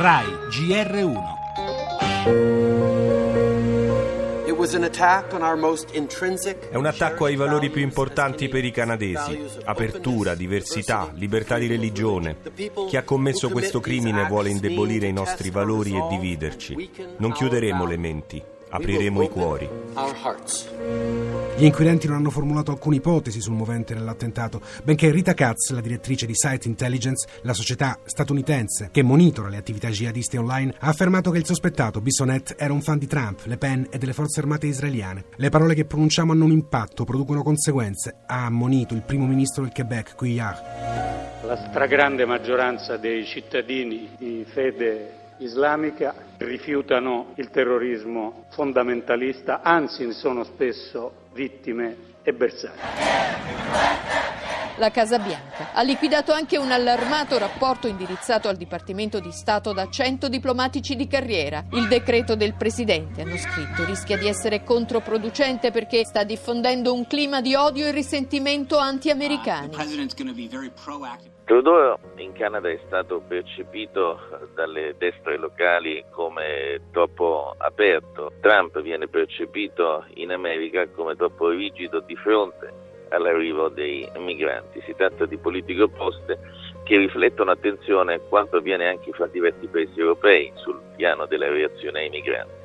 RAI GR1 È un attacco ai valori più importanti per i canadesi, apertura, diversità, libertà di religione. Chi ha commesso questo crimine vuole indebolire i nostri valori e dividerci. Non chiuderemo le menti apriremo i cuori. Gli inquirenti non hanno formulato alcune ipotesi sul movente nell'attentato, benché Rita Katz, la direttrice di Site Intelligence, la società statunitense che monitora le attività jihadiste online, ha affermato che il sospettato Bissonnette era un fan di Trump, Le Pen e delle forze armate israeliane. Le parole che pronunciamo hanno un impatto, producono conseguenze, ha ammonito il primo ministro del Quebec, Couillard. La stragrande maggioranza dei cittadini di fede islamica rifiutano il terrorismo fondamentalista, anzi ne sono spesso vittime e bersagli la Casa Bianca. Ha liquidato anche un allarmato rapporto indirizzato al Dipartimento di Stato da 100 diplomatici di carriera. Il decreto del Presidente, hanno scritto, rischia di essere controproducente perché sta diffondendo un clima di odio e risentimento anti-americani. Trudeau in Canada è stato percepito dalle destre locali come troppo aperto, Trump viene percepito in America come troppo rigido di fronte all'arrivo dei migranti. Si tratta di politiche opposte che riflettono attenzione a quanto avviene anche fra diversi paesi europei sul piano della reazione ai migranti.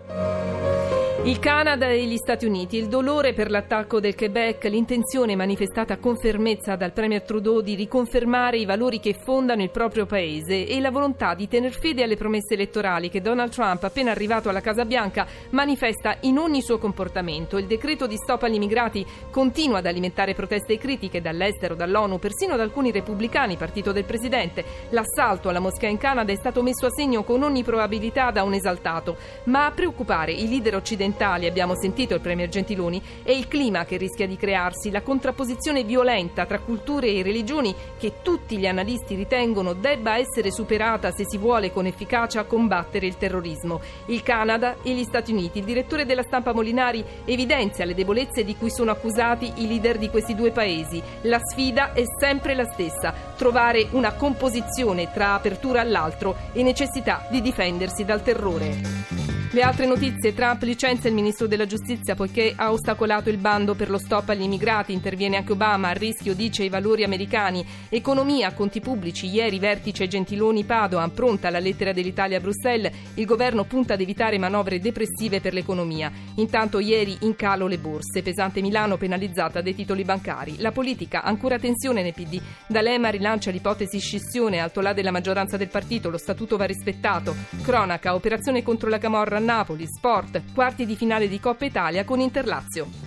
Il Canada e gli Stati Uniti, il dolore per l'attacco del Quebec, l'intenzione manifestata con fermezza dal Premier Trudeau di riconfermare i valori che fondano il proprio paese e la volontà di tener fede alle promesse elettorali che Donald Trump, appena arrivato alla Casa Bianca, manifesta in ogni suo comportamento. Il decreto di stop agli immigrati continua ad alimentare proteste e critiche dall'estero, dall'ONU, persino da alcuni repubblicani, partito del Presidente. L'assalto alla moschea in Canada è stato messo a segno con ogni probabilità da un esaltato, ma a preoccupare i leader occidentali occidentali, abbiamo sentito il Premier Gentiloni, è il clima che rischia di crearsi, la contrapposizione violenta tra culture e religioni che tutti gli analisti ritengono debba essere superata se si vuole con efficacia combattere il terrorismo. Il Canada e gli Stati Uniti. Il direttore della stampa Molinari evidenzia le debolezze di cui sono accusati i leader di questi due paesi. La sfida è sempre la stessa, trovare una composizione tra apertura all'altro e necessità di difendersi dal terrore. Le altre notizie, Trump licenzia il ministro della giustizia poiché ha ostacolato il bando per lo stop agli immigrati, interviene anche Obama, a rischio dice i valori americani, economia, conti pubblici, ieri vertice Gentiloni Padoan, pronta la lettera dell'Italia a Bruxelles, il governo punta ad evitare manovre depressive per l'economia. Intanto ieri in calo le borse, pesante Milano penalizzata dai titoli bancari. La politica, ancora tensione nel PD, D'Alema rilancia l'ipotesi scissione, alto là della maggioranza del partito, lo statuto va rispettato. Cronaca, operazione contro la Camorra Napoli, sport, quarti di finale di Coppa Italia con Interlazio.